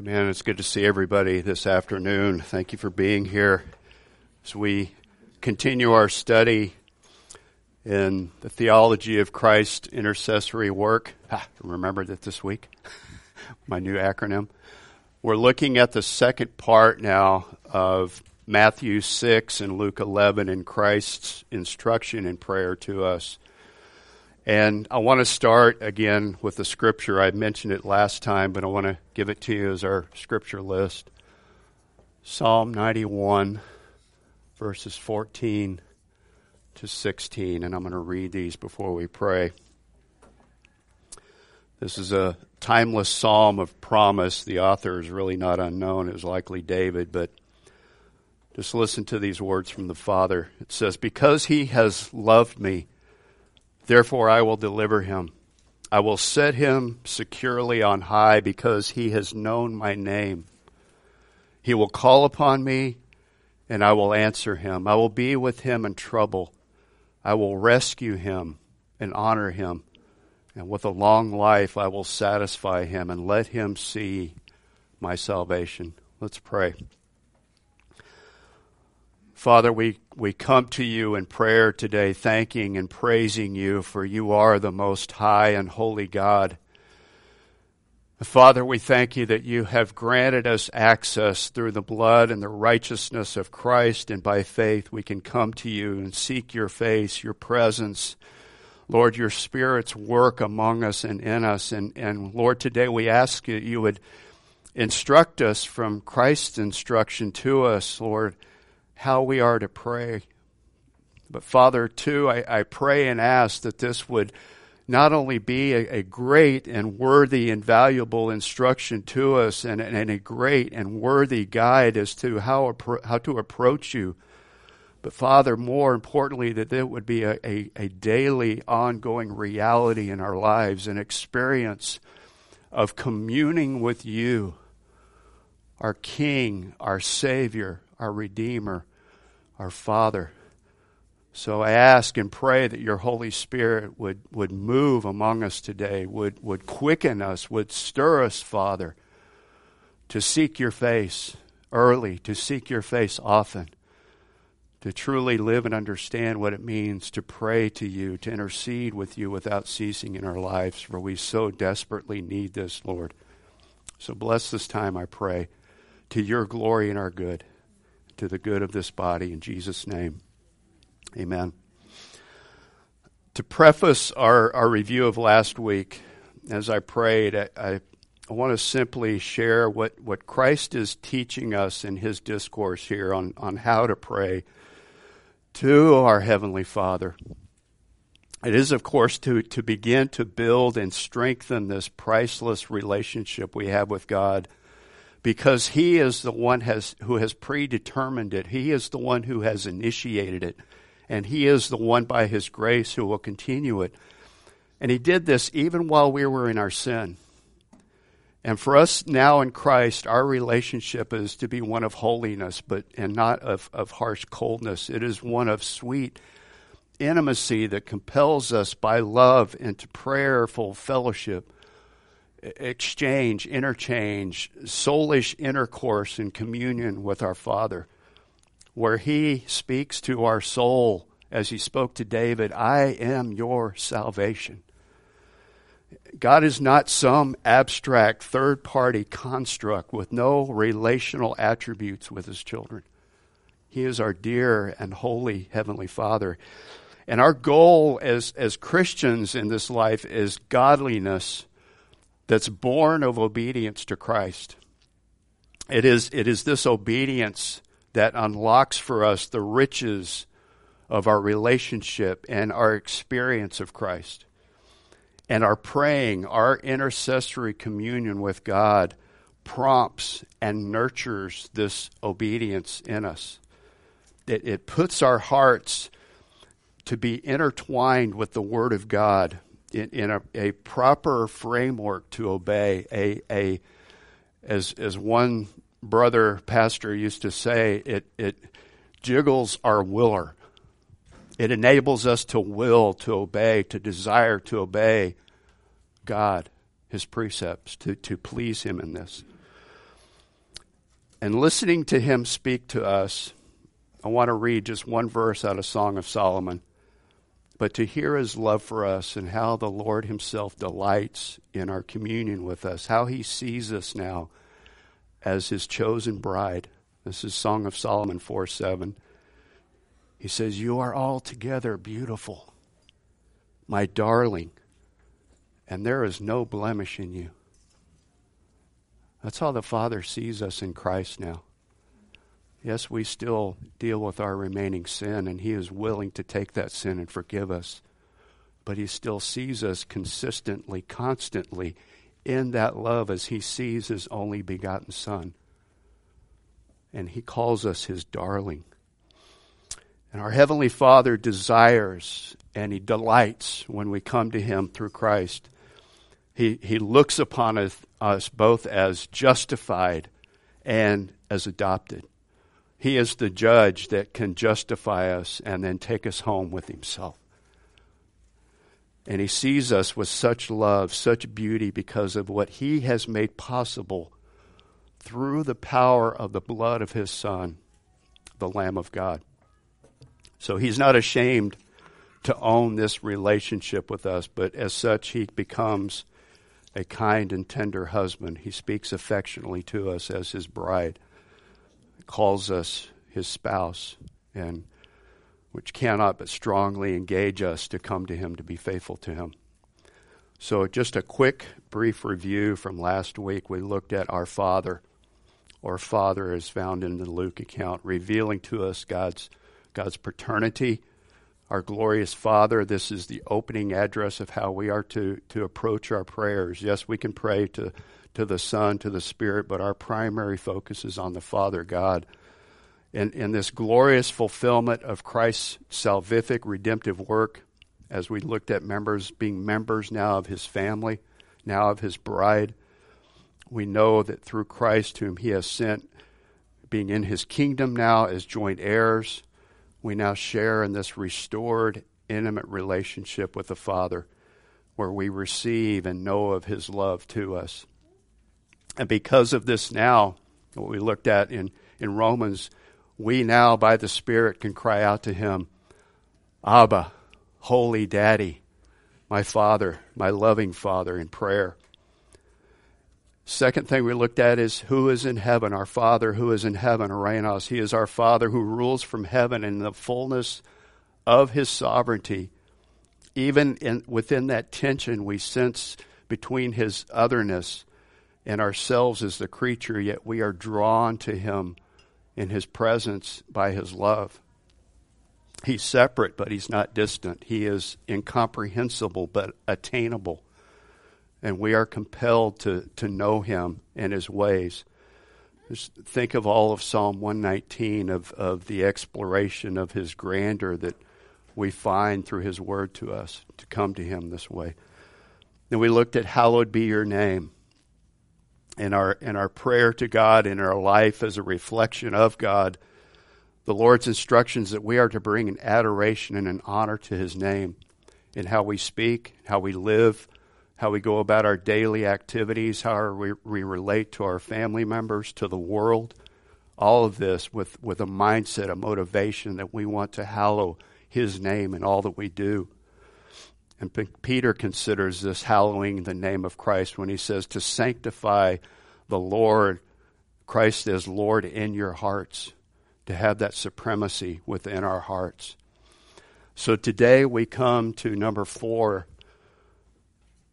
Amen. It's good to see everybody this afternoon. Thank you for being here as we continue our study in the theology of Christ intercessory work. Remember that this week, my new acronym. We're looking at the second part now of Matthew 6 and Luke 11 in Christ's instruction and prayer to us. And I want to start again with the scripture. I mentioned it last time, but I want to give it to you as our scripture list. Psalm 91, verses 14 to 16. And I'm going to read these before we pray. This is a timeless psalm of promise. The author is really not unknown. It was likely David, but just listen to these words from the Father. It says, Because he has loved me, Therefore, I will deliver him. I will set him securely on high because he has known my name. He will call upon me, and I will answer him. I will be with him in trouble. I will rescue him and honor him. And with a long life, I will satisfy him and let him see my salvation. Let's pray. Father, we, we come to you in prayer today, thanking and praising you, for you are the most high and holy God. Father, we thank you that you have granted us access through the blood and the righteousness of Christ, and by faith we can come to you and seek your face, your presence. Lord, your Spirit's work among us and in us. And, and Lord, today we ask you, you would instruct us from Christ's instruction to us, Lord how we are to pray. But Father, too, I, I pray and ask that this would not only be a, a, great and worthy and valuable instruction to us and, and, a great and worthy guide as to how, how to approach you, but Father, more importantly, that it would be a, a, a daily, ongoing reality in our lives, an experience of communing with you, our King, our Savior, our Redeemer, our Father. So I ask and pray that your Holy Spirit would, would move among us today, would, would quicken us, would stir us, Father, to seek your face early, to seek your face often, to truly live and understand what it means to pray to you, to intercede with you without ceasing in our lives, for we so desperately need this, Lord. So bless this time, I pray, to your glory and our good to the good of this body. In Jesus' name, amen. To preface our, our review of last week, as I prayed, I, I, I want to simply share what, what Christ is teaching us in his discourse here on, on how to pray to our Heavenly Father. It is, of course, to, to begin to build and strengthen this priceless relationship we have with God because he is the one has, who has predetermined it. He is the one who has initiated it. And he is the one by his grace who will continue it. And he did this even while we were in our sin. And for us now in Christ, our relationship is to be one of holiness, but and not of, of harsh coldness. It is one of sweet intimacy that compels us by love into prayerful fellowship exchange, interchange, soulish intercourse and communion with our Father, where He speaks to our soul as He spoke to David I am your salvation. God is not some abstract third party construct with no relational attributes with His children. He is our dear and holy Heavenly Father. And our goal as, as Christians in this life is godliness that's born of obedience to Christ. It is, it is this obedience that unlocks for us the riches of our relationship and our experience of Christ. And our praying, our intercessory communion with God prompts and nurtures this obedience in us. It, it puts our hearts to be intertwined with the Word of God in, in a, a, proper framework to obey. A, a as as one brother pastor used to say, it it jiggles our willer. It enables us to will, to obey, to desire to obey God, His precepts, to, to please Him in this. And listening to him speak to us, I want to read just one verse out of Song of Solomon. But to hear his love for us and how the Lord himself delights in our communion with us, how he sees us now as his chosen bride. This is Song of Solomon 4 7. He says, You are altogether beautiful, my darling, and there is no blemish in you. That's how the Father sees us in Christ now. Yes, we still deal with our remaining sin, and He is willing to take that sin and forgive us. But He still sees us consistently, constantly in that love as He sees His only begotten Son. And He calls us His darling. And our Heavenly Father desires and He delights when we come to Him through Christ. He, he looks upon us, us both as justified and as adopted. He is the judge that can justify us and then take us home with Himself. And He sees us with such love, such beauty, because of what He has made possible through the power of the blood of His Son, the Lamb of God. So He's not ashamed to own this relationship with us, but as such, He becomes a kind and tender husband. He speaks affectionately to us as His bride calls us his spouse, and which cannot but strongly engage us to come to him to be faithful to him. So, just a quick, brief review from last week. We looked at our Father. Our Father is found in the Luke account, revealing to us God's, God's paternity, our glorious Father. This is the opening address of how we are to, to approach our prayers. Yes, we can pray to to the Son, to the Spirit, but our primary focus is on the Father God. In, in this glorious fulfillment of Christ's salvific redemptive work, as we looked at members being members now of his family, now of his bride, we know that through Christ, whom he has sent, being in his kingdom now as joint heirs, we now share in this restored, intimate relationship with the Father, where we receive and know of his love to us. And because of this now, what we looked at in, in Romans, we now by the Spirit can cry out to him, Abba, Holy Daddy, my Father, my loving Father in prayer. Second thing we looked at is who is in heaven, our Father who is in heaven, Ouranos. He is our Father who rules from heaven in the fullness of his sovereignty. Even in, within that tension we sense between his otherness and ourselves as the creature, yet we are drawn to him in his presence by his love. He's separate, but he's not distant. He is incomprehensible, but attainable. And we are compelled to, to know him and his ways. Just think of all of Psalm 119, of, of the exploration of his grandeur that we find through his word to us to come to him this way. Then we looked at Hallowed be your name in our in our prayer to God in our life as a reflection of God, the Lord's instructions that we are to bring an adoration and an honor to His name in how we speak, how we live, how we go about our daily activities, how we, we relate to our family members, to the world. All of this with, with a mindset, a motivation that we want to hallow His name in all that we do. And Peter considers this hallowing the name of Christ when he says to sanctify the Lord, Christ as Lord in your hearts, to have that supremacy within our hearts. So today we come to number four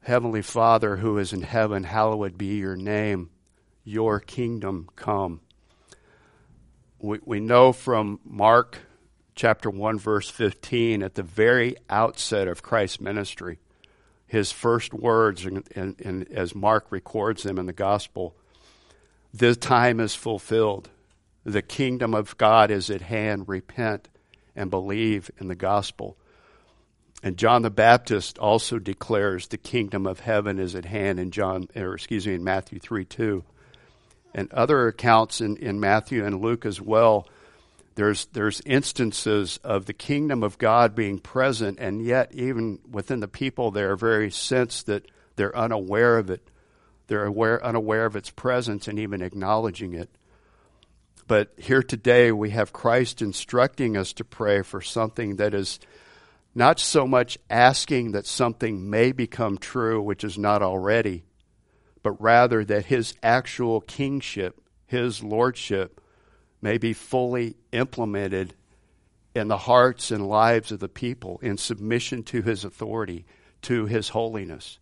Heavenly Father who is in heaven, hallowed be your name, your kingdom come. We, we know from Mark chapter 1, verse 15, at the very outset of Christ's ministry, his first words, and, and, and as Mark records them in the gospel, the time is fulfilled. The kingdom of God is at hand. Repent and believe in the gospel. And John the Baptist also declares the kingdom of heaven is at hand in John, or excuse me, in Matthew 3 2. And other accounts in, in Matthew and Luke as well there's, there's instances of the kingdom of God being present, and yet, even within the people, they're very sense that they're unaware of it. They're aware, unaware of its presence and even acknowledging it. But here today we have Christ instructing us to pray for something that is not so much asking that something may become true, which is not already, but rather that his actual kingship, his lordship, may be fully implemented in the hearts and lives of the people in submission to his authority, to his holiness.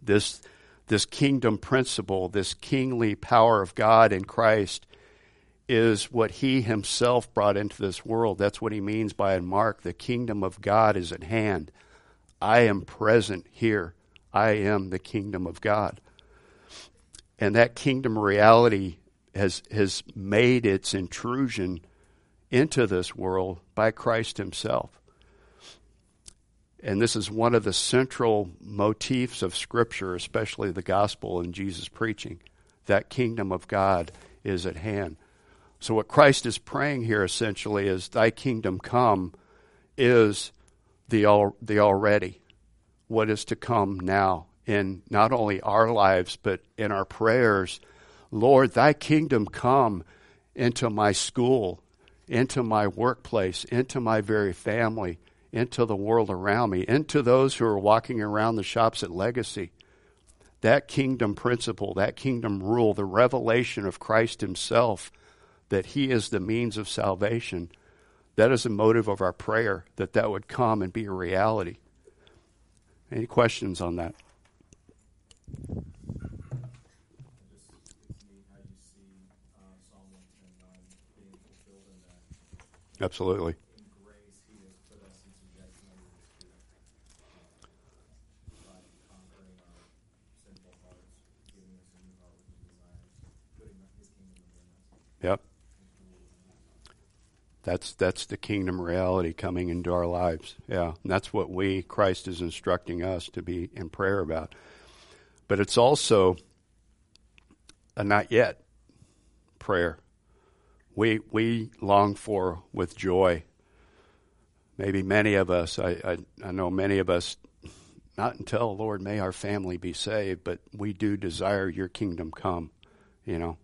This, this kingdom principle, this kingly power of God in Christ, is what he himself brought into this world. That's what he means by in Mark, the kingdom of God is at hand. I am present here. I am the kingdom of God. And that kingdom reality has, has made its intrusion into this world by Christ himself. And this is one of the central motifs of Scripture, especially the gospel and Jesus preaching. That kingdom of God is at hand. So, what Christ is praying here essentially is, Thy kingdom come is the, al- the already, what is to come now in not only our lives, but in our prayers. Lord, Thy kingdom come into my school, into my workplace, into my very family into the world around me, into those who are walking around the shops at Legacy. That kingdom principle, that kingdom rule, the revelation of Christ Himself, that He is the means of salvation, that is the motive of our prayer, that that would come and be a reality. Any questions on that? Absolutely. Yep. That's that's the kingdom reality coming into our lives. Yeah, and that's what we Christ is instructing us to be in prayer about. But it's also a not yet prayer. We we long for with joy. Maybe many of us, I, I, I know many of us, not until Lord may our family be saved, but we do desire your kingdom come. You know,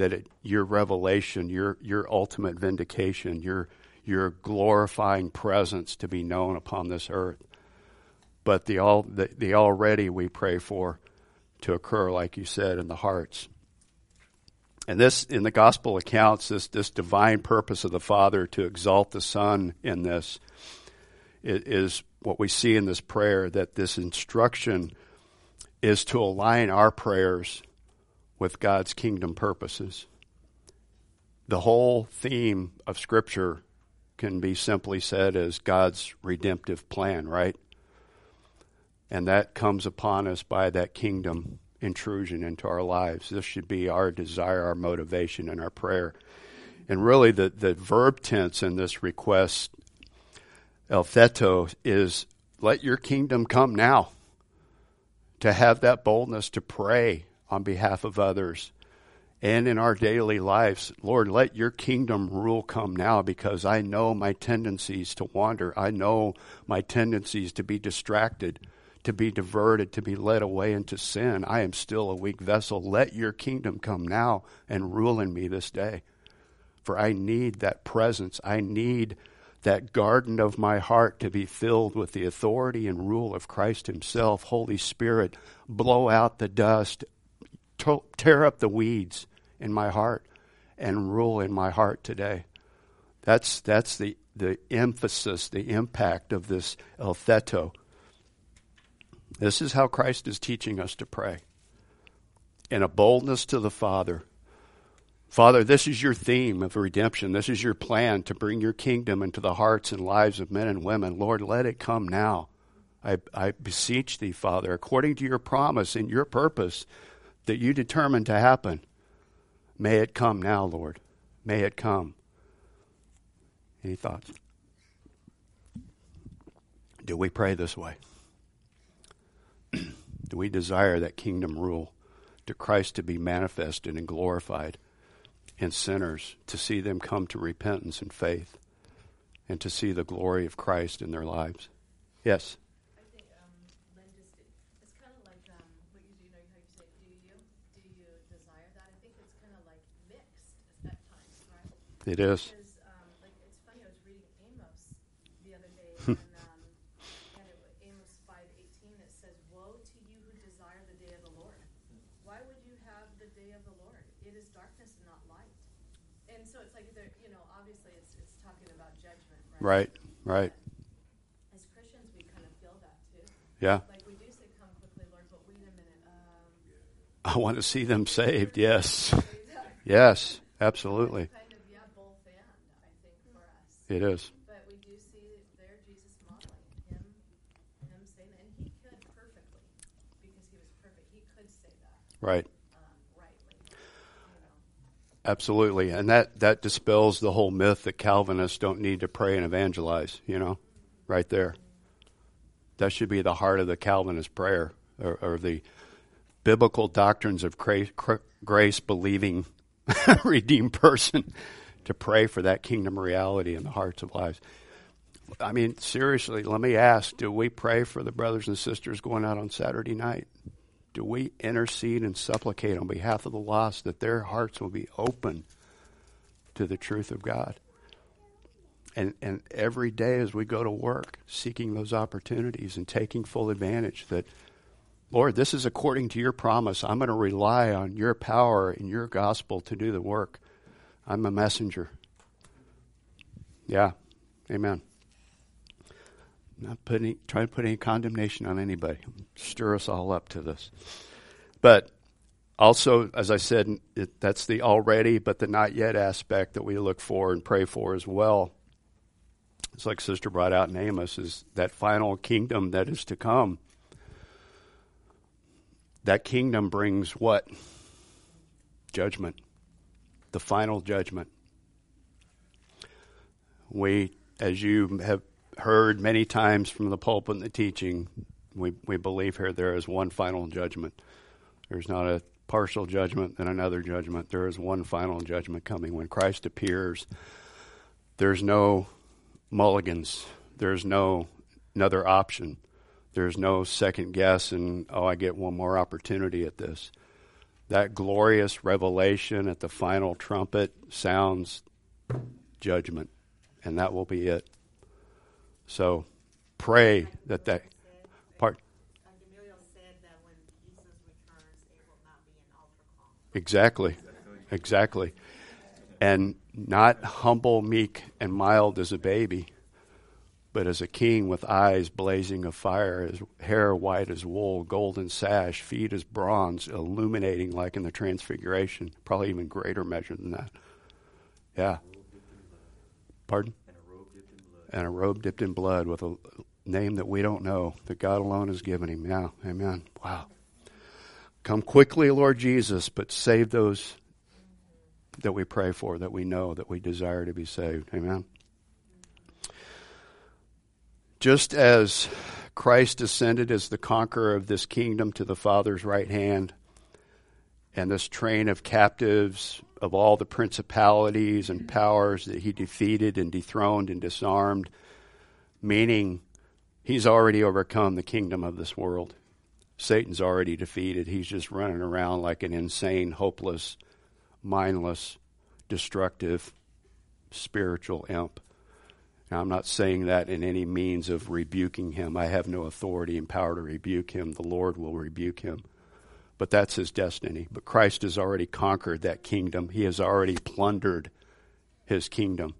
that it, your revelation, your your ultimate vindication, your your glorifying presence to be known upon this earth. But the all the, the already we pray for to occur, like you said, in the hearts. And this in the gospel accounts, this this divine purpose of the Father to exalt the Son in this is what we see in this prayer that this instruction is to align our prayers with God's kingdom purposes. The whole theme of Scripture can be simply said as God's redemptive plan, right? And that comes upon us by that kingdom intrusion into our lives. This should be our desire, our motivation, and our prayer. And really, the, the verb tense in this request, eltheto, is let your kingdom come now. To have that boldness to pray on behalf of others and in our daily lives. Lord, let your kingdom rule come now because I know my tendencies to wander. I know my tendencies to be distracted, to be diverted, to be led away into sin. I am still a weak vessel. Let your kingdom come now and rule in me this day. For I need that presence. I need that garden of my heart to be filled with the authority and rule of Christ Himself. Holy Spirit, blow out the dust to- tear up the weeds in my heart and rule in my heart today. That's, that's the, the emphasis, the impact of this eltheto. This is how Christ is teaching us to pray. In a boldness to the Father. Father, this is your theme of redemption. This is your plan to bring your kingdom into the hearts and lives of men and women. Lord, let it come now. I, I beseech thee, Father, according to your promise and your purpose that you determined to happen. May it come now, Lord. May it come. Any thoughts? Do we pray this way? Do we desire that kingdom rule, to Christ to be manifested and glorified, and sinners to see them come to repentance and faith, and to see the glory of Christ in their lives? Yes. It is. Because, um, like, it's funny, I was reading Amos the other day, and, um, and it, Amos 5.18, it says, Woe to you who desire the day of the Lord. Why would you have the day of the Lord? It is darkness and not light. And so it's like, there, you know, obviously it's, it's talking about judgment, right? Right, right. As Christians, we kind of feel that too. Yeah. Like, we do say, Come quickly, Lord, but wait a minute. Um, I want to see them saved. Yes. Yes, absolutely. Kind of, yeah, both and, I think, for us. It is. But we do see there Jesus modeling him, him saying that, and he could perfectly, because he was perfect. He could say that Right. um, rightly, you know. Absolutely. And that, that dispels the whole myth that Calvinists don't need to pray and evangelize, you know, right there. That should be the heart of the Calvinist prayer or, or the biblical doctrines of grace, grace believing redeemed person to pray for that kingdom reality in the hearts of lives. I mean, seriously, let me ask do we pray for the brothers and sisters going out on Saturday night? Do we intercede and supplicate on behalf of the lost that their hearts will be open to the truth of God? And, and every day as we go to work, seeking those opportunities and taking full advantage that, Lord, this is according to your promise. I'm going to rely on your power and your gospel to do the work. I'm a messenger. Yeah. Amen. Not putting, trying to put any condemnation on anybody. Stir us all up to this. But also, as I said, it, that's the already but the not yet aspect that we look for and pray for as well. It's like Sister brought out in Amos is that final kingdom that is to come. That kingdom brings what? Judgment. The final judgment. We, as you have heard many times from the pulpit and the teaching, we, we believe here there is one final judgment. There's not a partial judgment and another judgment. There is one final judgment coming. When Christ appears, there's no mulligans. There's no another option. There's no second guess and, oh, I get one more opportunity at this. That glorious revelation at the final trumpet sounds judgment, and that will be it. So pray that that part. Exactly. Exactly. And not humble, meek, and mild as a baby, but as a king with eyes blazing of fire, his hair white as wool, golden sash, feet as bronze, illuminating like in the Transfiguration. Probably even greater measure than that. Yeah. Pardon? And a robe dipped in blood with a name that we don't know, that God alone has given him. Yeah. Amen. Wow. Come quickly, Lord Jesus, but save those that we pray for, that we know, that we desire to be saved. Amen. Just as Christ ascended as the conqueror of this kingdom to the Father's right hand, and this train of captives of all the principalities and powers that he defeated and dethroned and disarmed, meaning he's already overcome the kingdom of this world. Satan's already defeated. He's just running around like an insane, hopeless, mindless, destructive, spiritual imp. Now, I'm not saying that in any means of rebuking him. I have no authority and power to rebuke him. The Lord will rebuke him. But that's his destiny. But Christ has already conquered that kingdom, he has already plundered his kingdom.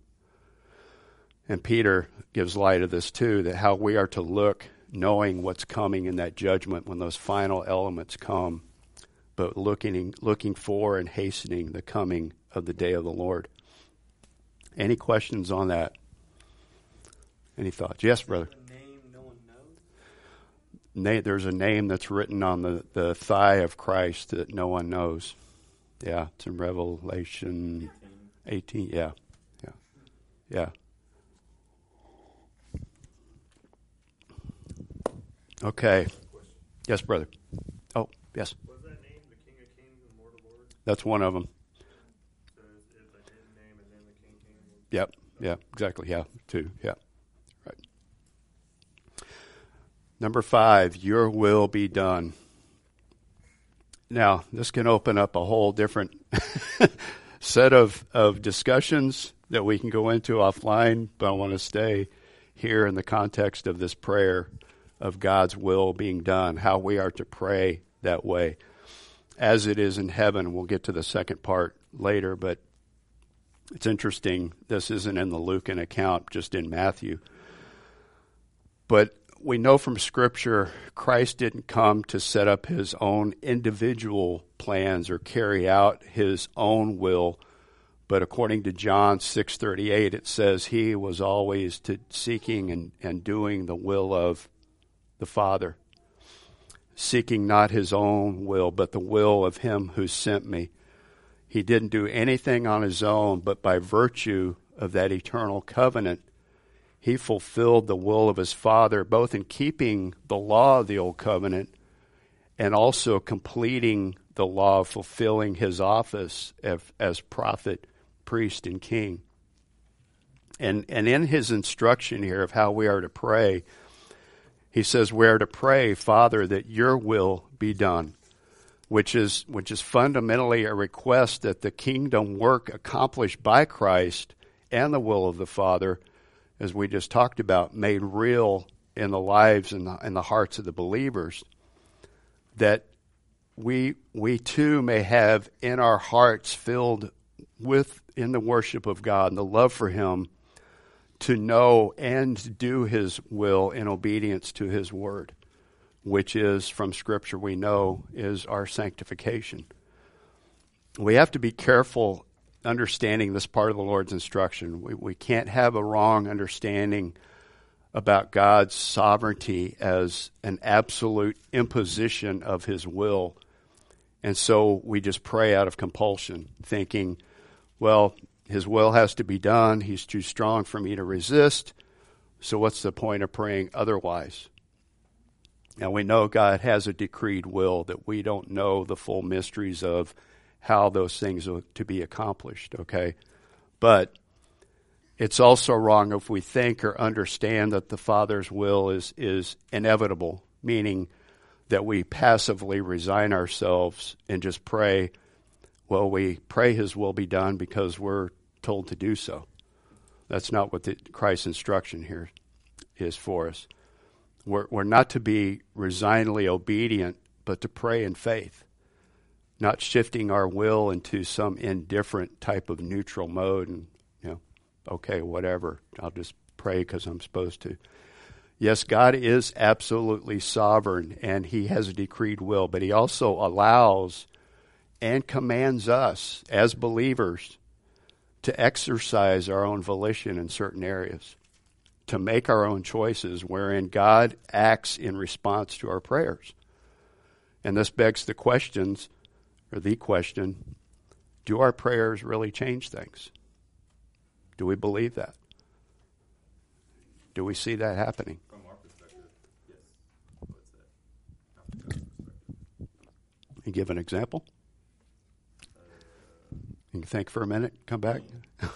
And Peter gives light of this too that how we are to look knowing what's coming in that judgment when those final elements come, but looking, looking for and hastening the coming of the day of the Lord. Any questions on that? Any thoughts? Yes, brother. Na- there's a name that's written on the, the thigh of Christ that no one knows. Yeah, it's in Revelation 18. Yeah, yeah, yeah. Okay. Yes, brother. Oh, yes. Was that name the King of Kings and Lord of Lords? That's one of them. So it's, it's a hidden name and then the King King. Yep. Yeah. Exactly. Yeah. Two. Yeah. Right. Number five. Your will be done. Now, this can open up a whole different set of, of discussions that we can go into offline, but I want to stay here in the context of this prayer of God's will being done, how we are to pray that way as it is in heaven. We'll get to the second part later, but it's interesting. This isn't in the Lucan account, just in Matthew. But we know from Scripture, Christ didn't come to set up his own individual plans or carry out his own will. But according to John 6:38, it says he was always to seeking and, and doing the will of the Father, seeking not his own will, but the will of him who sent me. He didn't do anything on his own, but by virtue of that eternal covenant, he fulfilled the will of his Father, both in keeping the law of the old covenant and also completing the law, fulfilling his office as, prophet, priest, and king. And, and in his instruction here of how we are to pray, he says we are to pray, Father, that your will be done, which is, which is fundamentally a request that the kingdom work accomplished by Christ and the will of the Father as we just talked about, made real in the lives and the, in the hearts of the believers, that we we too may have in our hearts filled with in the worship of God and the love for Him to know and do His will in obedience to His word, which is from Scripture we know is our sanctification. We have to be careful understanding this part of the Lord's instruction. We, we can't have a wrong understanding about God's sovereignty as an absolute imposition of His will. And so we just pray out of compulsion, thinking, well, His will has to be done. He's too strong for me to resist. So what's the point of praying otherwise? And we know God has a decreed will that we don't know the full mysteries of how those things are to be accomplished, okay? But it's also wrong if we think or understand that the Father's will is, is inevitable, meaning that we passively resign ourselves and just pray, well, we pray His will be done because we're told to do so. That's not what the, Christ's instruction here is for us. We're, we're not to be resignedly obedient, but to pray in faith not shifting our will into some indifferent type of neutral mode and, you know, okay, whatever, I'll just pray because I'm supposed to. Yes, God is absolutely sovereign and He has a decreed will, but He also allows and commands us as believers to exercise our own volition in certain areas, to make our own choices wherein God acts in response to our prayers. And this begs the questions or the question do our prayers really change things? Do we believe that? Do we see that happening? From our perspective, yes. What's that? From God's perspective. You give an example? You can think for a minute, come back. The,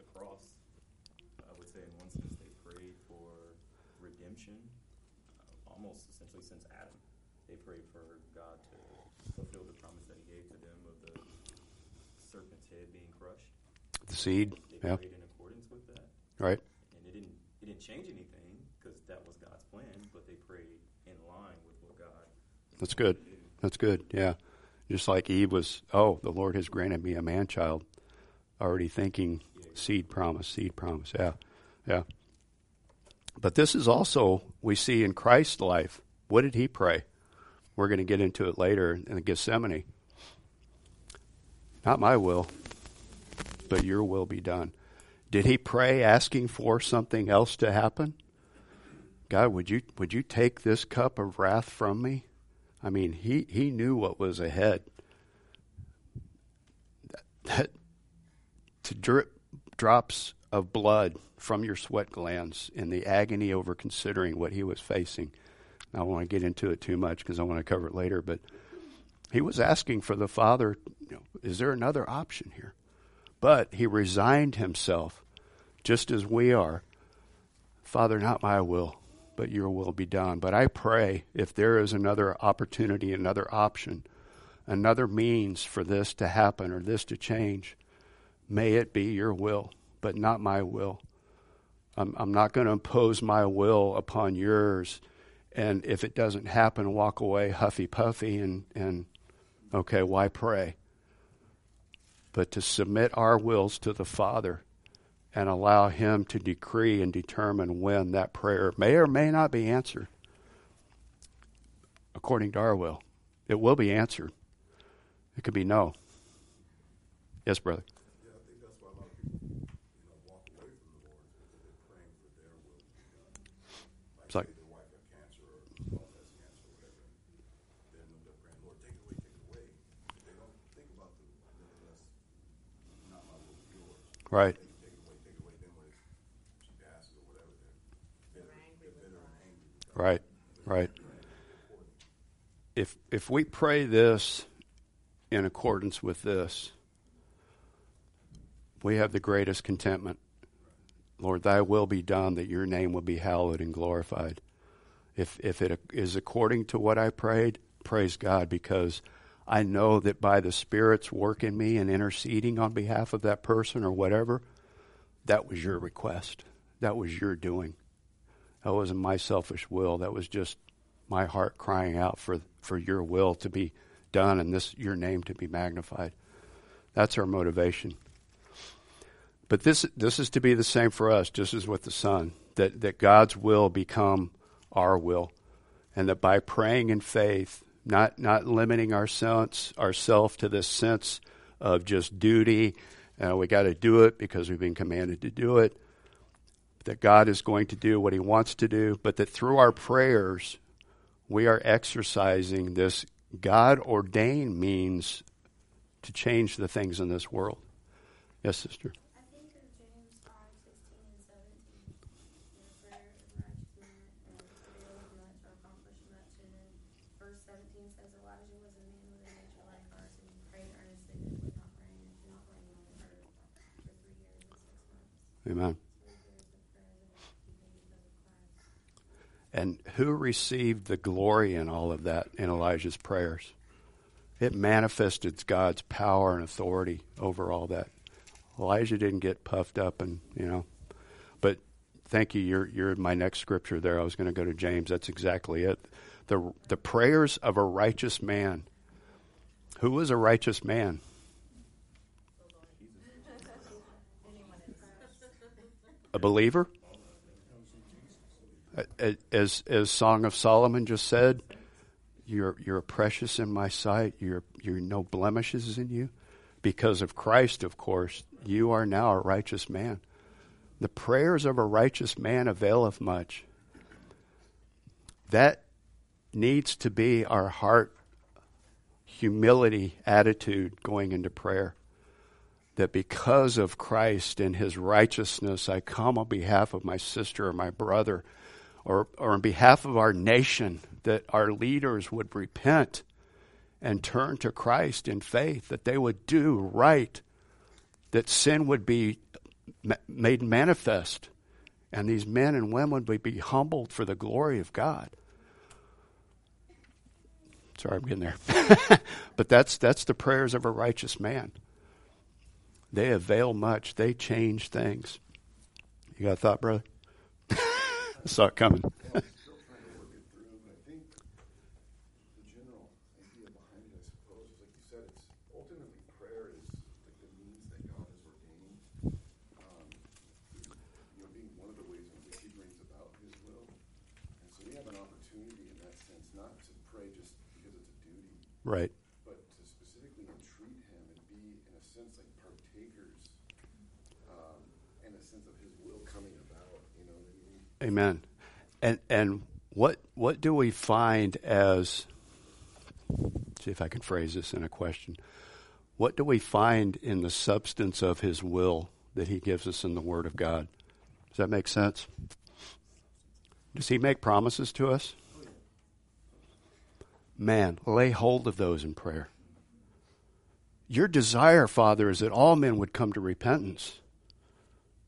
the cross, I would say in one sense they prayed for redemption, uh, almost essentially since Adam. They prayed for God to fulfill the promise that he gave to them of the serpent's head being crushed. They yeah, in accordance with that. right? And it didn't, it didn't change anything because that was God's plan, but they prayed in line with what God That's good. That's good, yeah. Just like Eve was, oh, the Lord has granted me a man child. Already thinking seed promise, seed promise, yeah, yeah. But this is also, we see in Christ's life, what did he pray? We're going to get into it later in Gethsemane. Not my will, but your will be done. Did he pray asking for something else to happen? God, would you would you take this cup of wrath from me? I mean, he, he knew what was ahead. That, that to drip drops of blood from your sweat glands in the agony over considering what he was facing. I don't want to get into it too much because I want to cover it later, but he was asking for the Father, you know, is there another option here? But he resigned himself, just as we are. Father, not my will, but your will be done. But I pray if there is another opportunity, another option, another means for this to happen or this to change, May it be your will, but not my will. I'm, I'm not going to impose my will upon yours. And if it doesn't happen, walk away huffy puffy and, and okay, why pray? But to submit our wills to the Father and allow Him to decree and determine when that prayer may or may not be answered according to our will. It will be answered. It could be no. Yes, brother. Yeah, I think that's why a lot of people, you know, walk away from the Lord because they're praying for their will to be done. Like, It's like- say their wife got cancer or spouse has cancer or whatever. Then when they're praying, Lord, take it away, take it away. They don't think about the, nevertheless, not my will, but yours. Right. Take it away, take it away. Then when she passes or whatever, they're bitter, they're bitter and angry. with God. Right. Right. If if we pray this in accordance with this, we have the greatest contentment. Lord, thy will be done that your name will be hallowed and glorified. If if it is according to what I prayed, praise God because I know that by the Spirit's work in me and interceding on behalf of that person or whatever, that was your request. That was your doing. That wasn't my selfish will. That was just my heart crying out for, for your will to be done and this your name to be magnified. That's our motivation. But this this is to be the same for us, just as with the Son, that, that God's will become our will. And that by praying in faith, not not limiting our sense ourselves to this sense of just duty, uh, we got to do it because we've been commanded to do it, that God is going to do what He wants to do, but that through our prayers, we are exercising this God ordained means to change the things in this world. Yes, sister. I think of James 5, 16 and 17. Your prayer is righteous man, and availeth much or accomplish much. And then verse 17 says, Elijah was a man with a nature like ours, and he prayed earnestly that it would not rain, and it did not rain on the earth for three years and six months. Amen. So he hears the prayers of the people because of Christ. And who received the glory in all of that in Elijah's prayers? It manifested God's power and authority over all that. Elijah didn't get puffed up and, you know. But thank you. You're, you're my next scripture there. I was going to go to James. That's exactly it. The, the prayers of a righteous man. Who was a righteous man? A believer? as as Song of Solomon just said, you're you're precious in my sight. You're you're no blemishes in you, because of Christ, of course. You are now a righteous man. The prayers of a righteous man availeth much. That needs to be our heart humility attitude going into prayer. That because of Christ and his righteousness, I come on behalf of my sister or my brother or, or on behalf of our nation, that our leaders would repent and turn to Christ in faith, that they would do right, that sin would be ma- made manifest, and these men and women would be humbled for the glory of God. Sorry, I'm getting there. but that's, that's the prayers of a righteous man. They avail much, they change things. You got a thought, brother? I saw it coming. still Amen. And and what what do we find as see if I can phrase this in a question. What do we find in the substance of his will that he gives us in the word of God? Does that make sense? Does he make promises to us? Man, lay hold of those in prayer. Your desire, Father, is that all men would come to repentance.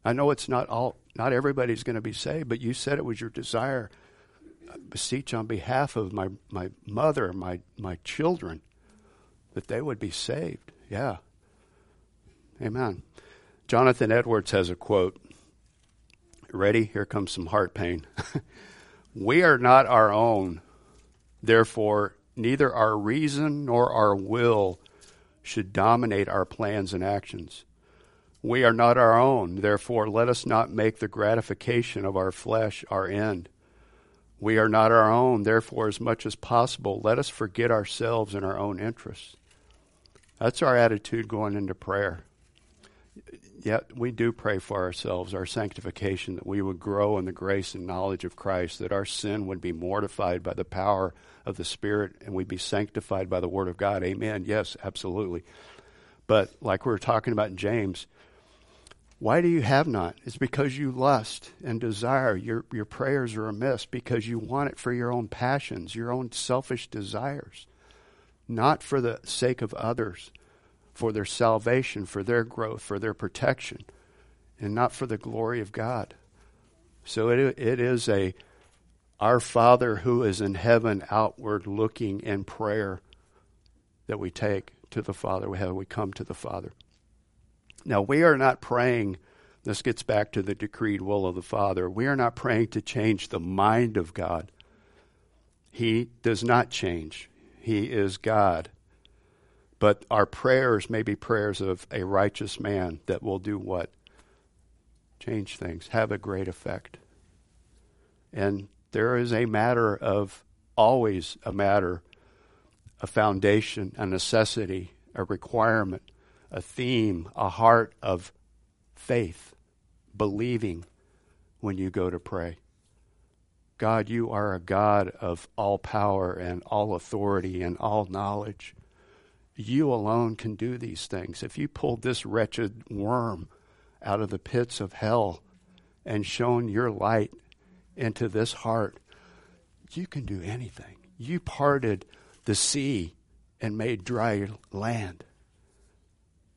I know it's not all not everybody's going to be saved, but you said it was your desire. I beseech on behalf of my, my mother, my my children, that they would be saved. Yeah. Amen. Jonathan Edwards has a quote. Ready? Here comes some heart pain. we are not our own, therefore, neither our reason nor our will should dominate our plans and actions. We are not our own, therefore, let us not make the gratification of our flesh our end. We are not our own, therefore, as much as possible, let us forget ourselves and our own interests. That's our attitude going into prayer. Yet we do pray for ourselves, our sanctification, that we would grow in the grace and knowledge of Christ, that our sin would be mortified by the power of the Spirit, and we'd be sanctified by the Word of God. Amen. Yes, absolutely. But like we were talking about in James, why do you have not? It's because you lust and desire. Your, your prayers are amiss because you want it for your own passions, your own selfish desires, not for the sake of others, for their salvation, for their growth, for their protection, and not for the glory of God. So it, it is a our Father who is in heaven outward looking in prayer that we take to the Father. We have we come to the Father. Now, we are not praying, this gets back to the decreed will of the Father. We are not praying to change the mind of God. He does not change, He is God. But our prayers may be prayers of a righteous man that will do what? Change things, have a great effect. And there is a matter of, always a matter, a foundation, a necessity, a requirement a theme, a heart of faith, believing when you go to pray. God, you are a God of all power and all authority and all knowledge. You alone can do these things. If you pulled this wretched worm out of the pits of hell and shone your light into this heart, you can do anything. You parted the sea and made dry land.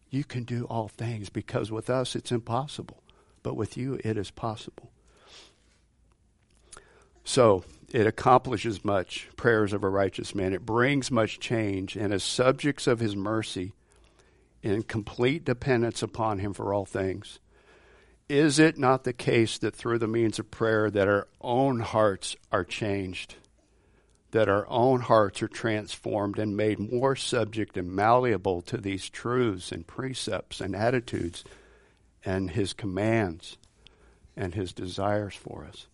You can do all things because with us it's impossible, but with you it is possible. So it accomplishes much, prayers of a righteous man. It brings much change, and as subjects of his mercy, in complete dependence upon him for all things, is it not the case that through the means of prayer that our own hearts are changed? That our own hearts are transformed and made more subject and malleable to these truths and precepts and attitudes and his commands and his desires for us.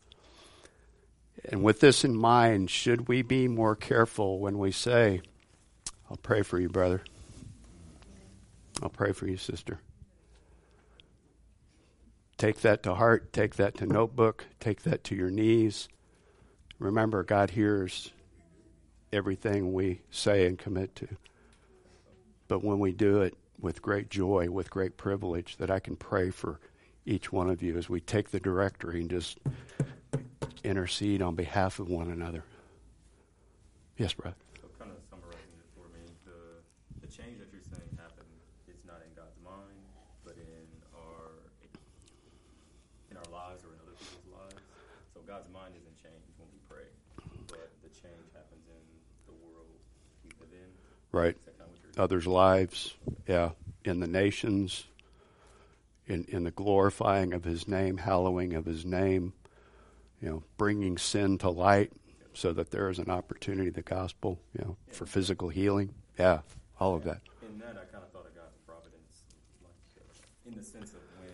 And with this in mind, should we be more careful when we say, I'll pray for you, brother. I'll pray for you, sister. Take that to heart, take that to notebook, take that to your knees. Remember, God hears everything we say and commit to. But when we do it with great joy, with great privilege, that I can pray for each one of you as we take the directory and just intercede on behalf of one another. Yes, brother. So, kind of summarizing it for me, the, the change that you're saying happened is not in God's mind, but in our in our lives or in other people's lives. So God's mind isn't changed when we pray, but the change happens in the world we live in. Right. Is that kind of what you're Others' lives, yeah, in the nations, in, in the glorifying of his name, hallowing of his name, you know, bringing sin to light so that there is an opportunity, the gospel, you know, for physical healing. Yeah, all of that. In that, I kind of thought of God's providence, like uh, in the sense of when,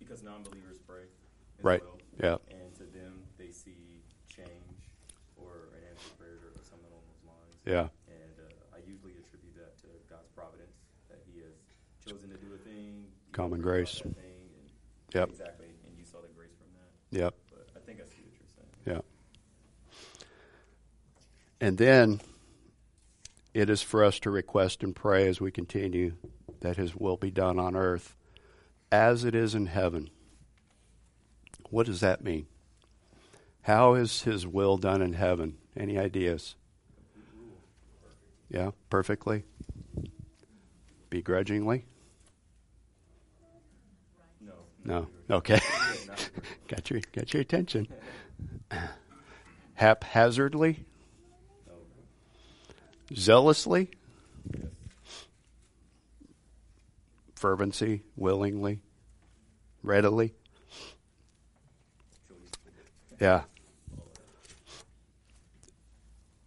because non-believers pray, Right. Well, Yeah. and to them they see change or an answered prayer or something along those lines. Yeah. And uh, I usually attribute that to God's providence that He has chosen to do a thing. you Common grace. thing, Yep. Exactly, and you saw the grace from that. Yep. But I think I see what you're saying. Yeah. And then it is for us to request and pray as we continue that His will be done on earth as it is in heaven. What does that mean? How is His will done in heaven? Any ideas? Yeah, perfectly? Begrudgingly? No. Okay. Got your got your attention. Haphazardly? Zealously? Fervency, willingly, readily? Yeah.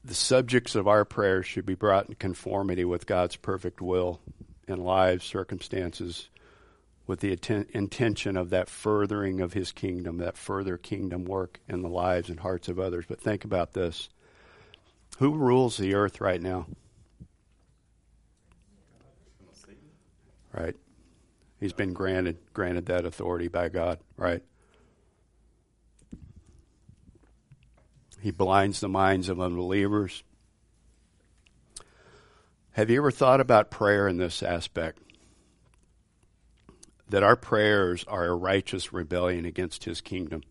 The subjects of our prayers should be brought in conformity with God's perfect will in lives, circumstances, with the atten- intention of that furthering of His kingdom, that further kingdom work in the lives and hearts of others. But think about this who rules the earth right now? Right. He's been granted granted that authority by God, right? He blinds the minds of unbelievers. Have you ever thought about prayer in this aspect? That our prayers are a righteous rebellion against his kingdom,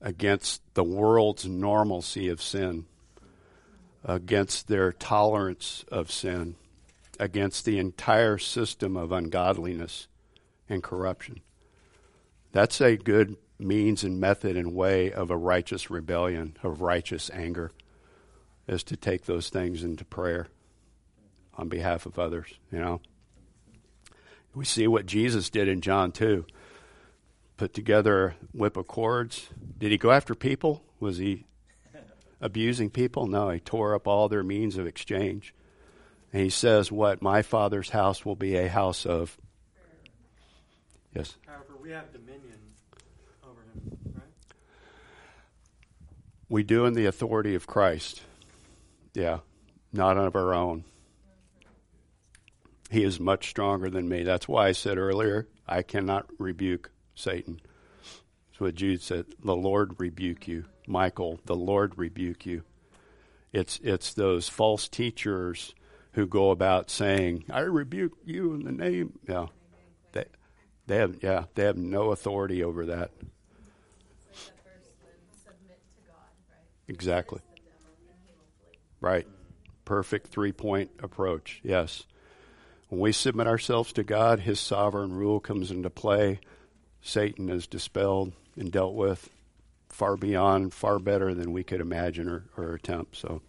against the world's normalcy of sin, against their tolerance of sin, against the entire system of ungodliness and corruption. That's a good means and method and way of a righteous rebellion, of righteous anger, is to take those things into prayer on behalf of others, you know. We see what Jesus did in John 2. Put together a whip of cords. Did he go after people? Was he abusing people? No, he tore up all their means of exchange. And he says, What? My father's house will be a house of. Yes. However, we have dominion over him, right? We do in the authority of Christ. Yeah, not of our own. He is much stronger than me. That's why I said earlier, I cannot rebuke Satan. That's what Jude said. The Lord rebuke you. Michael, the Lord rebuke you. It's it's those false teachers who go about saying, I rebuke you in the name. Yeah. They they have yeah, they have no authority over that. Exactly. Right. Perfect three point approach. Yes. When we submit ourselves to God, His sovereign rule comes into play. Satan is dispelled and dealt with far beyond, far better than we could imagine or, or attempt. So,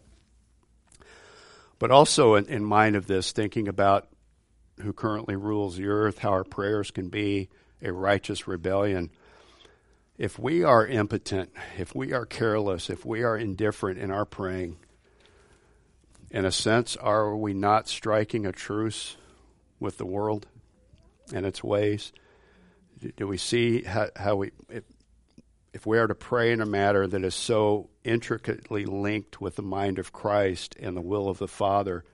but also in, in mind of this, thinking about who currently rules the earth, how our prayers can be a righteous rebellion. If we are impotent, if we are careless, if we are indifferent in our praying, in a sense, are we not striking a truce with the world and its ways? Do, we see how, how we, if, if we are to pray in a matter that is so intricately linked with the mind of Christ and the will of the Father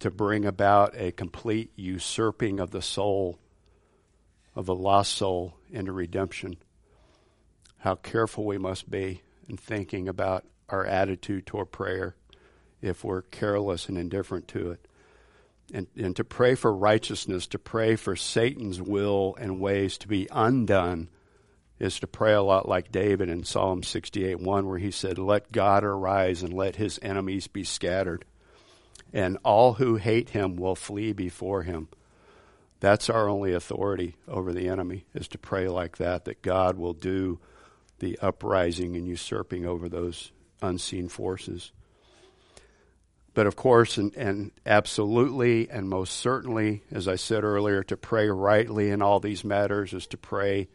to bring about a complete usurping of the soul, of the lost soul, into redemption, how careful we must be in thinking about our attitude toward prayer if we're careless and indifferent to it. And, and to pray for righteousness, to pray for Satan's will and ways to be undone, is to pray a lot like David in Psalm 68 1, where he said, Let God arise and let his enemies be scattered, and all who hate him will flee before him. That's our only authority over the enemy, is to pray like that, that God will do the uprising and usurping over those unseen forces. But of course, and, and, absolutely and most certainly, as I said earlier, to pray rightly in all these matters is to pray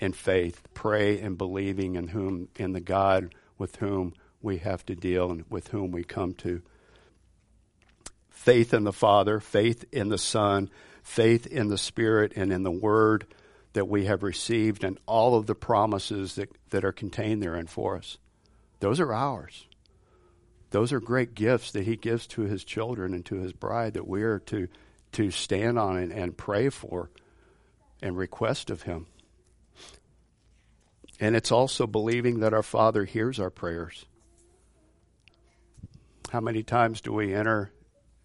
in faith, pray in believing in whom in the God with whom we have to deal and with whom we come to. Faith in the Father, faith in the Son, faith in the Spirit and in the Word that we have received and all of the promises that, that are contained therein for us. Those are ours. Those are great gifts that he gives to his children and to his bride that we are to, to stand on and, and pray for and request of him. And it's also believing that our Father hears our prayers. How many times do we enter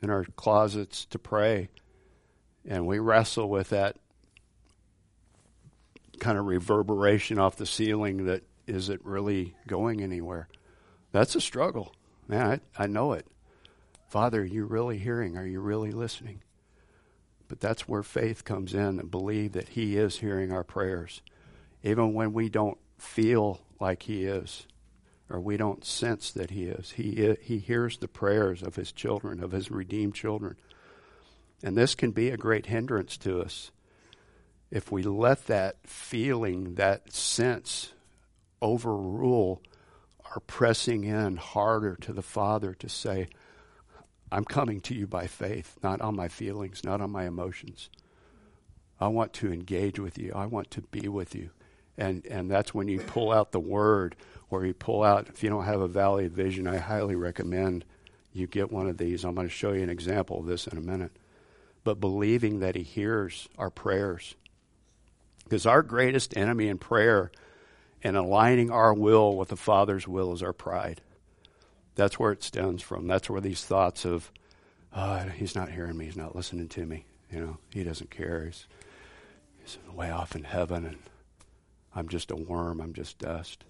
in our closets to pray and we wrestle with that kind of reverberation off the ceiling that is it really going anywhere? That's a struggle. Man, I, I know it. Father, are you really hearing? Are you really listening? But that's where faith comes in and believe that He is hearing our prayers. Even when we don't feel like He is, or we don't sense that He is, He, he hears the prayers of His children, of His redeemed children. And this can be a great hindrance to us if we let that feeling, that sense overrule our pressing in harder to the Father to say, I'm coming to you by faith, not on my feelings, not on my emotions. I want to engage with you. I want to be with you. And, and that's when you pull out the word or you pull out, if you don't have a valley vision, I highly recommend you get one of these. I'm going to show you an example of this in a minute. But believing that He hears our prayers. Because our greatest enemy in prayer and aligning our will with the Father's will is our pride. That's where it stems from. That's where these thoughts of, oh, He's not hearing me, He's not listening to me. You know, He doesn't care. He's, he's way off in heaven and I'm just a worm, I'm just dust.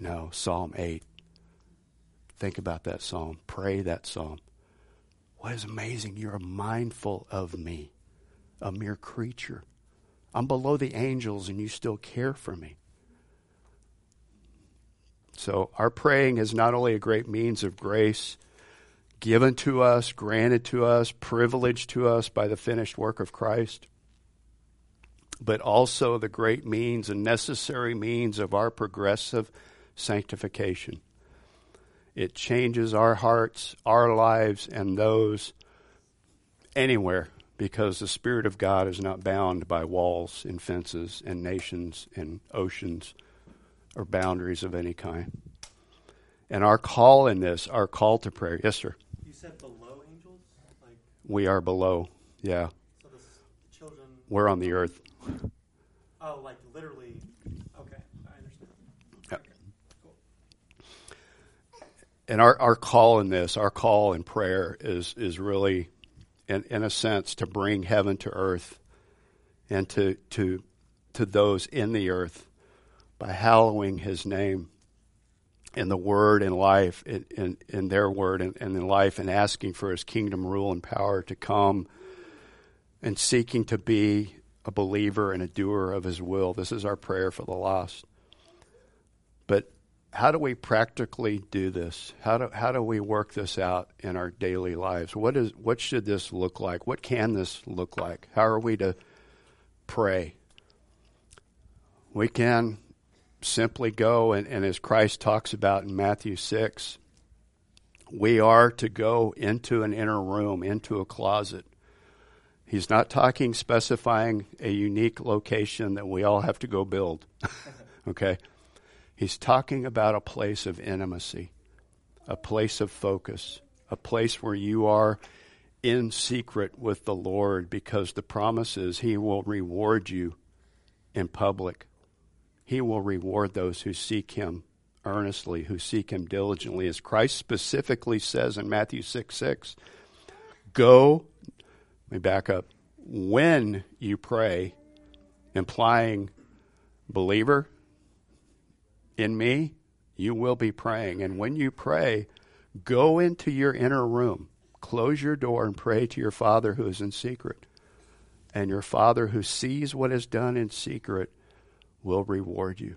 No, Psalm 8 Think about that psalm. Pray that psalm. What is amazing? You're mindful of me, a mere creature. I'm below the angels and you still care for me. So, our praying is not only a great means of grace given to us, granted to us, privileged to us by the finished work of Christ, but also the great means and necessary means of our progressive sanctification. It changes our hearts, our lives, and those anywhere because the Spirit of God is not bound by walls and fences and nations and oceans or boundaries of any kind. And our call in this, our call to prayer, yes, sir. You said below angels? Like, We are below, yeah. so the, children. We're on the earth. Oh, like literally. Okay, I understand. Yep. Okay, cool. and our, our call in this, our call in prayer is is really, in, in a sense, to bring heaven to earth, and to to to those in the earth, by hallowing His name, in the Word and life, in in, in their Word and, and in life, and asking for His kingdom rule and power to come, and seeking to be a believer and a doer of His will. This is our prayer for the lost. But how do we practically do this? How do how do we work this out in our daily lives? What is what should this look like? What can this look like? How are we to pray? We can simply go and, and as Christ talks about in Matthew six, we are to go into an inner room, into a closet. He's not talking specifying a unique location that we all have to go build. okay? He's talking about a place of intimacy, a place of focus, a place where you are in secret with the Lord because the promise is He will reward you in public. He will reward those who seek Him earnestly, who seek Him diligently. As Christ specifically says in Matthew 6 6, go, let me back up, when you pray, implying, believer, in me, you will be praying. And when you pray, go into your inner room, close your door, and pray to your Father who is in secret. And your Father who sees what is done in secret will reward you.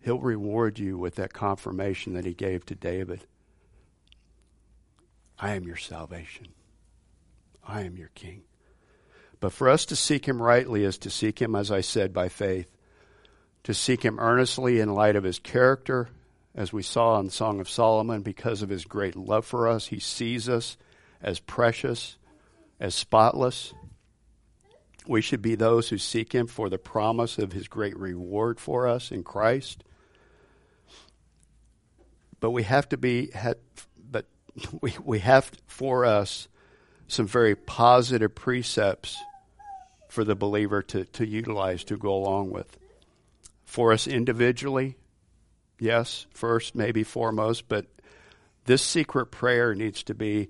He'll reward you with that confirmation that he gave to David I am your salvation, I am your king. But for us to seek him rightly is to seek him, as I said, by faith to seek him earnestly in light of his character, as we saw in Song of Solomon, because of his great love for us. He sees us as precious, as spotless. We should be those who seek him for the promise of his great reward for us in Christ. But we have to be, but we, we have for us some very positive precepts for the believer to, to utilize, to go along with for us individually, yes, first, maybe foremost, but this secret prayer needs to be,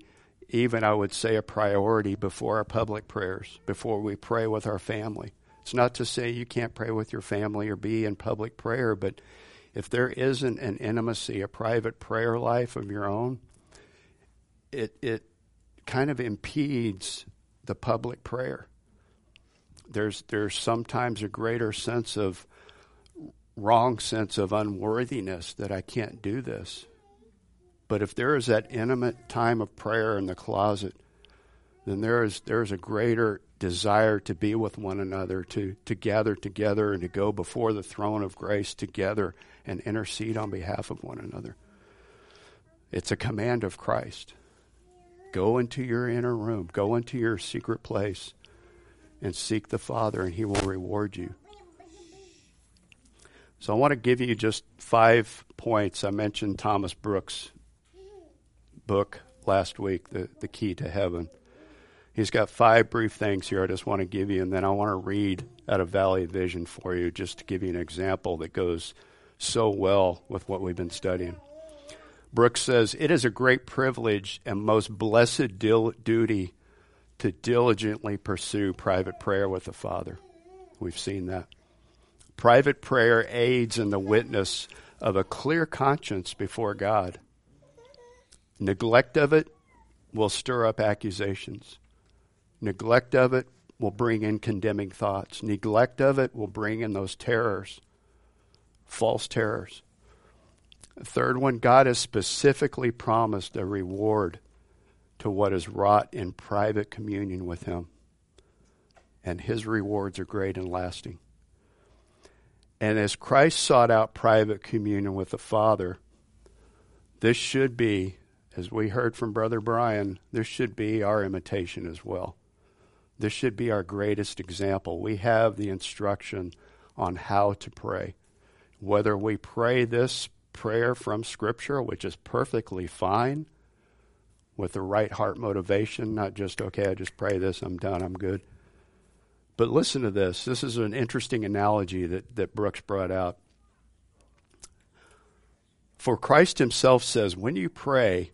even I would say, a priority before our public prayers, before we pray with our family. It's not to say you can't pray with your family or be in public prayer, but if there isn't an intimacy, a private prayer life of your own, it, it kind of impedes the public prayer. There's, there's sometimes a greater sense of wrong sense of unworthiness that I can't do this. But if there is that intimate time of prayer in the closet, then there is there is a greater desire to be with one another, to, to gather together and to go before the throne of grace together and intercede on behalf of one another. It's a command of Christ. Go into your inner room, go into your secret place, and seek the Father, and He will reward you. So I want to give you just five points. I mentioned Thomas Brooks' book last week, The, the Key to Heaven. He's got five brief things here I just want to give you, and then I want to read out of Valley Vision for you just to give you an example that goes so well with what we've been studying. Brooks says, It is a great privilege and most blessed dil- duty to diligently pursue private prayer with the Father. We've seen that. Private prayer aids in the witness of a clear conscience before God. Neglect of it will stir up accusations. Neglect of it will bring in condemning thoughts. Neglect of it will bring in those terrors, false terrors. Third one, God has specifically promised a reward to what is wrought in private communion with Him. And His rewards are great and lasting. And as Christ sought out private communion with the Father, this should be, as we heard from Brother Brian, this should be our imitation as well. This should be our greatest example. We have the instruction on how to pray. Whether we pray this prayer from Scripture, which is perfectly fine, with the right heart motivation, not just, okay, I just pray this, I'm done, I'm good. But listen to this. This is an interesting analogy that, that Brooks brought out. For Christ himself says, when you pray,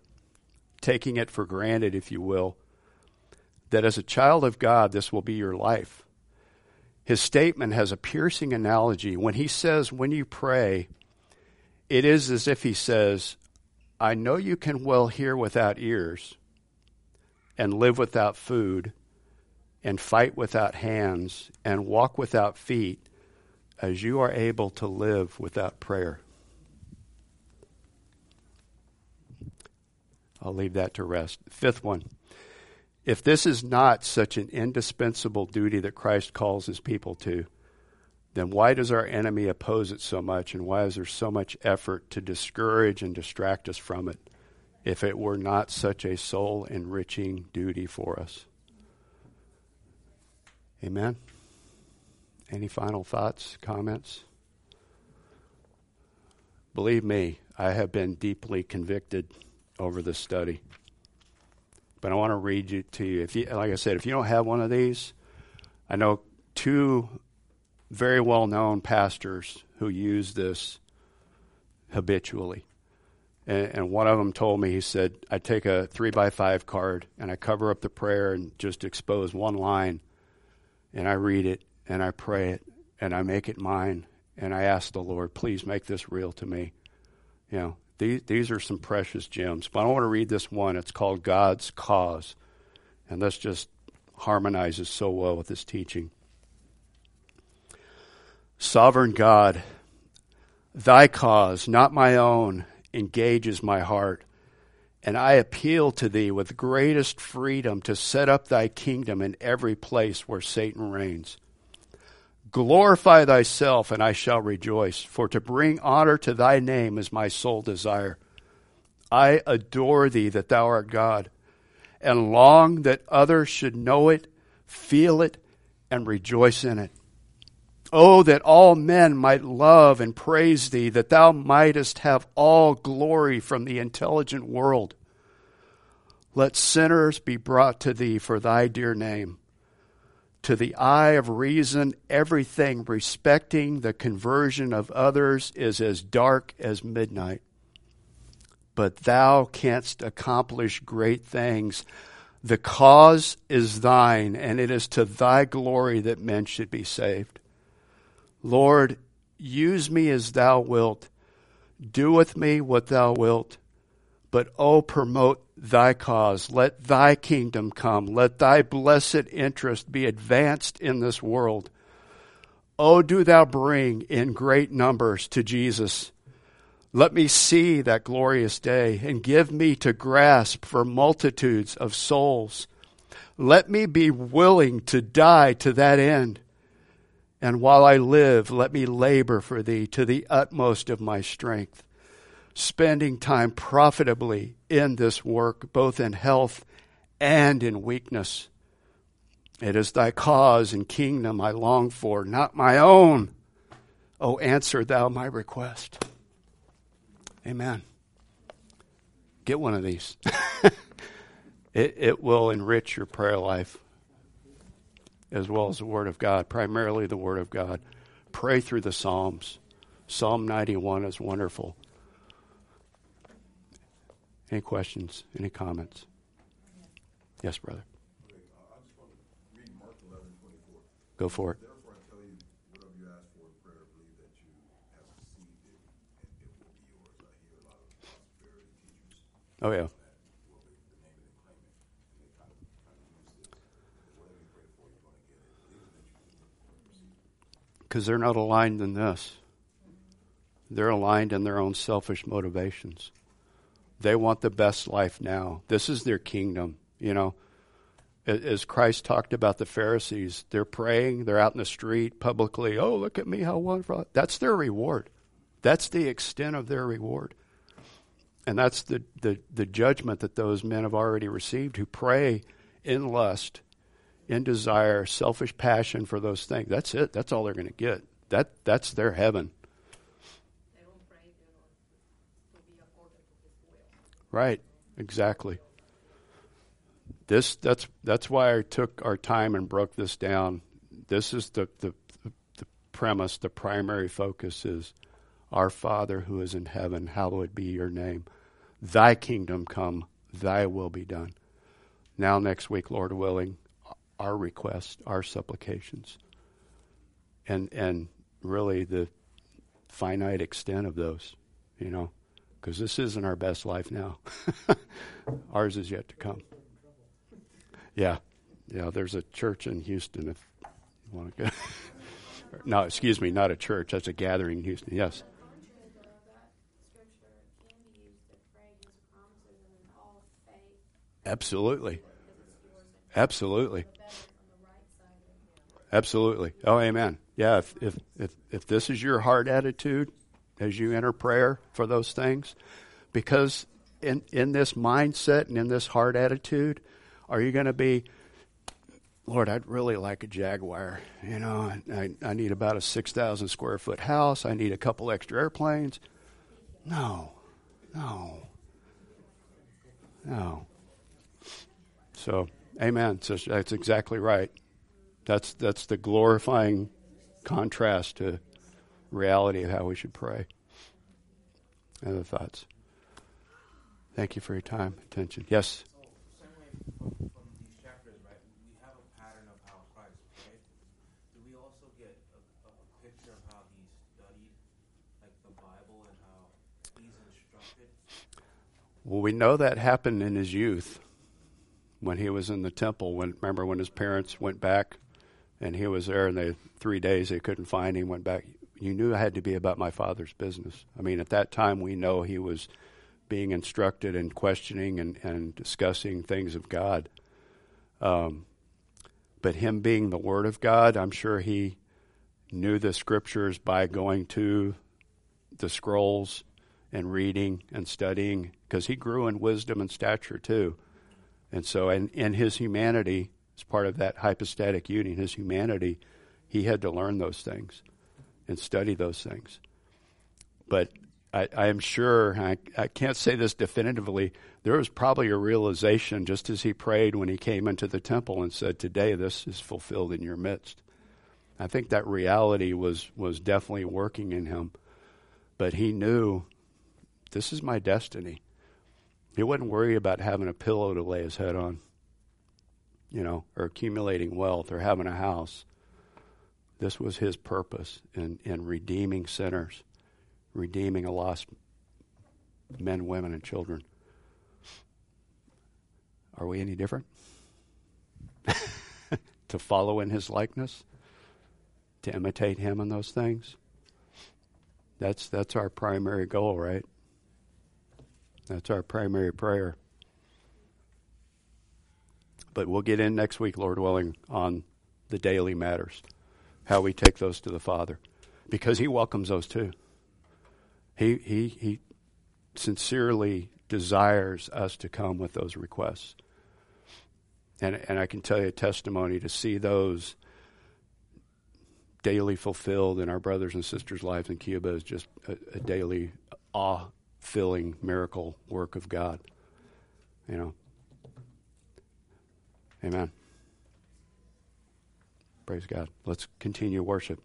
taking it for granted, if you will, that as a child of God, this will be your life. His statement has a piercing analogy. When he says, when you pray, it is as if he says, I know you can well hear without ears, and live without food, and fight without hands, and walk without feet, as you are able to live without prayer. I'll leave that to rest. Fifth one. If this is not such an indispensable duty that Christ calls his people to, then why does our enemy oppose it so much, and why is there so much effort to discourage and distract us from it if it were not such a soul enriching duty for us? Amen. Any final thoughts, comments? Believe me, I have been deeply convicted over this study. But I want to read you to you. If you, like I said, if you don't have one of these, I know two very well-known pastors who use this habitually. And, and, one of them told me, he said, I take a three by five card and I cover up the prayer and just expose one line, and I read it and I pray it and I make it mine and I ask the Lord, please make this real to me. You know, these, these are some precious gems. But I want to read this one. It's called God's Cause. And this just harmonizes so well with this teaching. Sovereign God, thy cause, not my own, engages my heart. And I appeal to thee with greatest freedom to set up thy kingdom in every place where Satan reigns. Glorify thyself, and I shall rejoice, for to bring honor to thy name is my sole desire. I adore thee that thou art God, and long that others should know it, feel it, and rejoice in it. Oh, that all men might love and praise thee, that thou mightest have all glory from the intelligent world. Let sinners be brought to thee for thy dear name. To the eye of reason, everything respecting the conversion of others is as dark as midnight. But thou canst accomplish great things. The cause is thine, and it is to thy glory that men should be saved. Lord, use me as thou wilt. Do with me what thou wilt. But, oh, promote thy cause. Let thy kingdom come. Let thy blessed interest be advanced in this world. Oh, do thou bring in great numbers to Jesus. Let me see that glorious day and give me to grasp for multitudes of souls Let me be willing to die to that end. And while I live, let me labor for thee to the utmost of my strength, spending time profitably in this work, both in health and in weakness. It is thy cause and kingdom I long for, not my own. Oh, answer thou my request. Amen. Get one of these. it, it will enrich your prayer life as well as the Word of God, primarily the Word of God. Pray through the Psalms. Psalm 91 is wonderful. Any questions? Any comments? Yes, brother. I just want to read Mark eleven twenty-four. Go for it. Therefore I tell you, whatever you ask for in prayer, believe that you have received it and it will be yours. I hear a lot of prosperity teachers Oh, yeah. Because they're not aligned in this. They're aligned in their own selfish motivations. They want the best life now. This is their kingdom, you know. As Christ talked about the Pharisees, they're praying, they're out in the street publicly, oh, look at me, how wonderful. That's their reward. That's the extent of their reward. And that's the, the, the judgment that those men have already received who pray in lust, in desire, selfish passion for those things. That's it. That's all they're going to get. That that's their heaven. They don't pray, you know, to be according to his will. Right. Exactly. This that's that's why I took our time and broke this down. This is the the, the premise, the primary focus is our Father who is in heaven, hallowed be your name. Thy kingdom come, thy will be done. Now next week, Lord willing, our requests, our supplications. And and really the finite extent of those, you know, because this isn't our best life now. Ours is yet to come. Yeah, yeah. There's a church in Houston. If you want to go, no, excuse me, not a church. That's a gathering in Houston. Yes. Absolutely, absolutely, absolutely. Oh, amen. Yeah. If if if if this is your heart attitude as you enter prayer for those things, because in in this mindset and in this heart attitude, are you going to be Lord, I'd really like a Jaguar. You know, I, I need about a 6,000 square foot house. I need a couple extra airplanes. No, no, no. So, amen. So that's exactly right. That's, that's the glorifying contrast to reality of how we should pray. Other thoughts? Thank you for your time, attention. Yes? Well, we know that happened in his youth when he was in the temple. When remember when his parents went back and he was there, and they three days they couldn't find him. Went back. You knew I had to be about my father's business. I mean, at that time we know he was being instructed and questioning and, and discussing things of God. Um, but him being the Word of God, I'm sure he knew the scriptures by going to the scrolls and reading and studying because he grew in wisdom and stature too. And so, in, in his humanity, as part of that hypostatic union, his humanity, he had to learn those things and study those things. But I, I am sure, I, I can't say this definitively, there was probably a realization just as he prayed when he came into the temple and said, Today this is fulfilled in your midst. I think that reality was, was definitely working in him. But he knew this is my destiny. He wouldn't worry about having a pillow to lay his head on, you know, or accumulating wealth or having a house. This was his purpose in, in redeeming sinners, redeeming a lost men, women, and children. Are we any different? to follow in his likeness? To imitate him in those things? That's that's our primary goal, right? That's our primary prayer. but we'll get in next week, Lord willing, on the daily matters, how we take those to the Father, because He welcomes those too. He He He sincerely desires us to come with those requests, and and I can tell you a testimony to see those daily fulfilled in our brothers and sisters' lives in Cuba is just a, a daily awe filling miracle work of God. You know. Amen. Praise God. Let's continue worship.